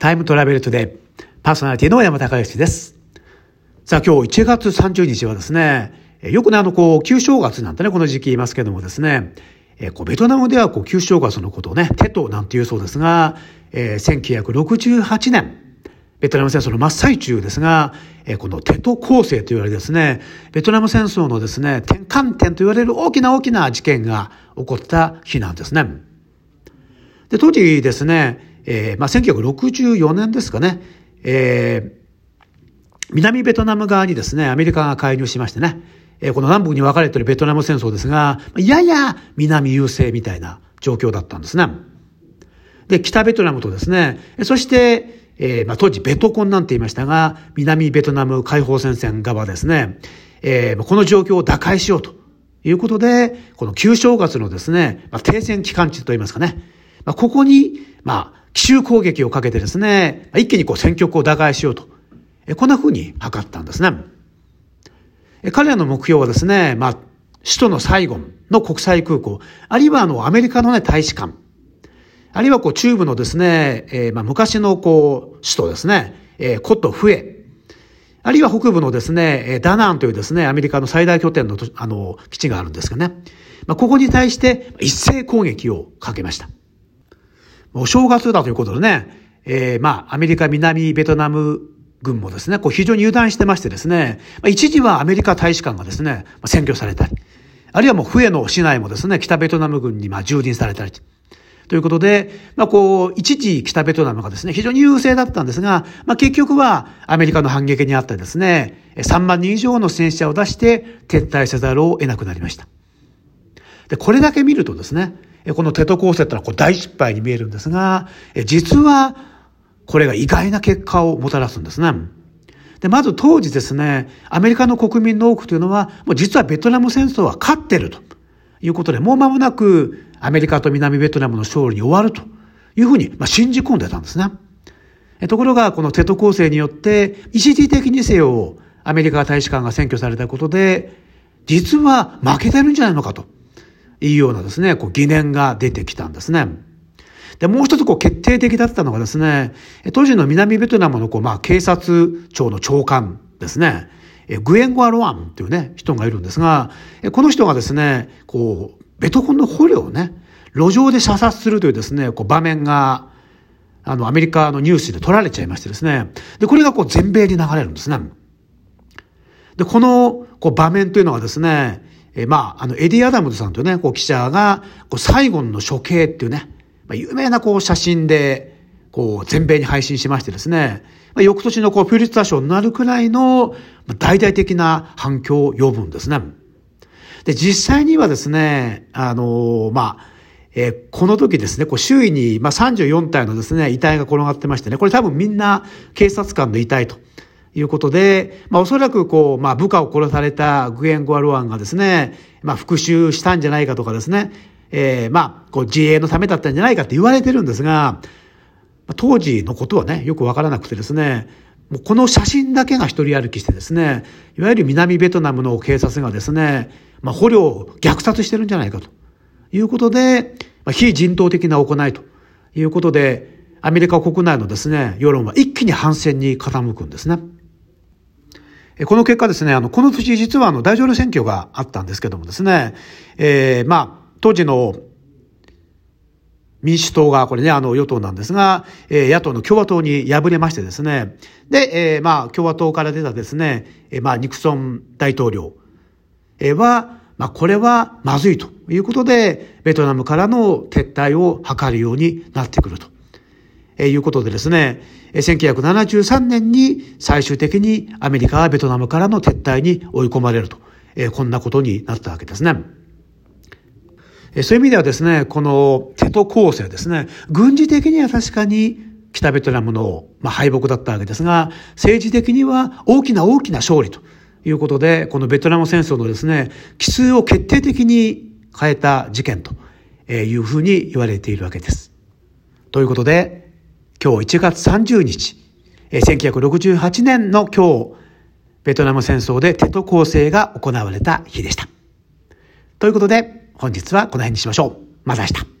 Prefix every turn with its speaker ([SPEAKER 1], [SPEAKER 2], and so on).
[SPEAKER 1] タイムトラベルトでパーソナリティの山高義です。さあ今日1月30日はですね、よくねあのこう旧正月なんてねこの時期言いますけどもですね、えこうベトナムではこう旧正月のことをねテトなんて言うそうですが、えー、1968年ベトナム戦争の真っ最中ですが、えこのテト構成と言われるですね、ベトナム戦争のですね、転換点と言われる大きな大きな事件が起こった日なんですね。で、当時ですね、えー、まあ、1964年ですかね、えー、南ベトナム側にですね、アメリカが介入しましてね、えー、この南北に分かれているベトナム戦争ですが、やや南優勢みたいな状況だったんですね。で、北ベトナムとですね、そして、えー、まあ、当時ベトコンなんて言いましたが、南ベトナム解放戦線側ですね、えー、この状況を打開しようということで、この旧正月のですね、まあ、停戦期間中といいますかね、まあ、ここに、まあ、奇襲攻撃をかけてですね、一気にこう戦局を打開しようと、こんな風に図ったんですね。彼らの目標はですね、まあ、首都のサイゴンの国際空港、あるいはあのアメリカのね、大使館、あるいはこう中部のですね、えー、まあ昔のこう首都ですね、えー、コトフエ、あるいは北部のですね、ダナンというですね、アメリカの最大拠点のあの基地があるんですがね、まあ、ここに対して一斉攻撃をかけました。お正月だということでね、えー、まあアメリカ南ベトナム軍もですね、こう非常に油断してましてですね、まあ、一時はアメリカ大使館がですね、まあ、占拠されたり、あるいはもうフエの市内もですね、北ベトナム軍にまあ蹂躙されたり、ということで、まあこう、一時北ベトナムがですね、非常に優勢だったんですが、まあ結局はアメリカの反撃にあってですね、3万人以上の戦死者を出して撤退せざるを得なくなりました。で、これだけ見るとですね、このテト構成ってのはこう大失敗に見えるんですが、実はこれが意外な結果をもたらすんですね。で、まず当時ですね、アメリカの国民の多くというのは、もう実はベトナム戦争は勝ってるということで、もう間もなくアメリカと南ベトナムの勝利に終わるというふうに、まあ、信じ込んでたんですね。ところが、このテト構成によって、一時的にせよ、アメリカ大使館が占拠されたことで、実は負けてるんじゃないのかというようなですね、こう疑念が出てきたんですね。で、もう一つこう決定的だったのがですね、当時の南ベトナムのこう、まあ、警察庁の長官ですね、グエンゴア・ロアンというね、人がいるんですが、この人がですね、こう、ベトコンの捕虜をね、路上で射殺するというですね、こう場面が、あの、アメリカのニュースで撮られちゃいましてですね。で、これがこう全米に流れるんですね。で、このこう場面というのはですね、えまあ、あの、エディ・アダムズさんというね、こう記者が、こう、サイゴンの処刑っていうね、まあ、有名なこう写真で、こう、全米に配信しましてですね、まあ、翌年のこう、ピュリッツァ賞になるくらいの、大々的な反響を呼ぶんですね。で、実際にはですね、あの、まあ、えー、この時ですね、こう周囲に、まあ、34体のですね、遺体が転がってましてね、これ多分みんな警察官の遺体ということで、まあ、おそらくこう、まあ、部下を殺されたグエン・ゴアロアンがですね、まあ、復讐したんじゃないかとかですね、えー、まあ、こう自衛のためだったんじゃないかって言われてるんですが、当時のことはね、よくわからなくてですね、もうこの写真だけが一人歩きしてですね、いわゆる南ベトナムの警察がですね、まあ、捕虜を虐殺してるんじゃないかということで、まあ、非人道的な行いということで、アメリカ国内のですね、世論は一気に反戦に傾くんですね。この結果ですね、あの、この年実はあの、大統領選挙があったんですけどもですね、えー、まあ、当時の民主党が、これね、あの、与党なんですが、えー、野党の共和党に敗れましてですね、で、えー、まあ、共和党から出たですね、えー、まあ、ニクソン大統領は、まあ、これはまずいということで、ベトナムからの撤退を図るようになってくると。えいうことでですね、1973年に最終的にアメリカはベトナムからの撤退に追い込まれると。えこんなことになったわけですね。えそういう意味ではですね、このテト構成ですね、軍事的には確かに北ベトナムの、ま敗北だったわけですが、政治的には大きな大きな勝利ということで、このベトナム戦争のですね、奇数を決定的に変えた事件というふうに言われているわけです。ということで、今日1月30日、1968年の今日、ベトナム戦争でテト構成が行われた日でした。ということで、本日はこの辺にしましょう。また明日。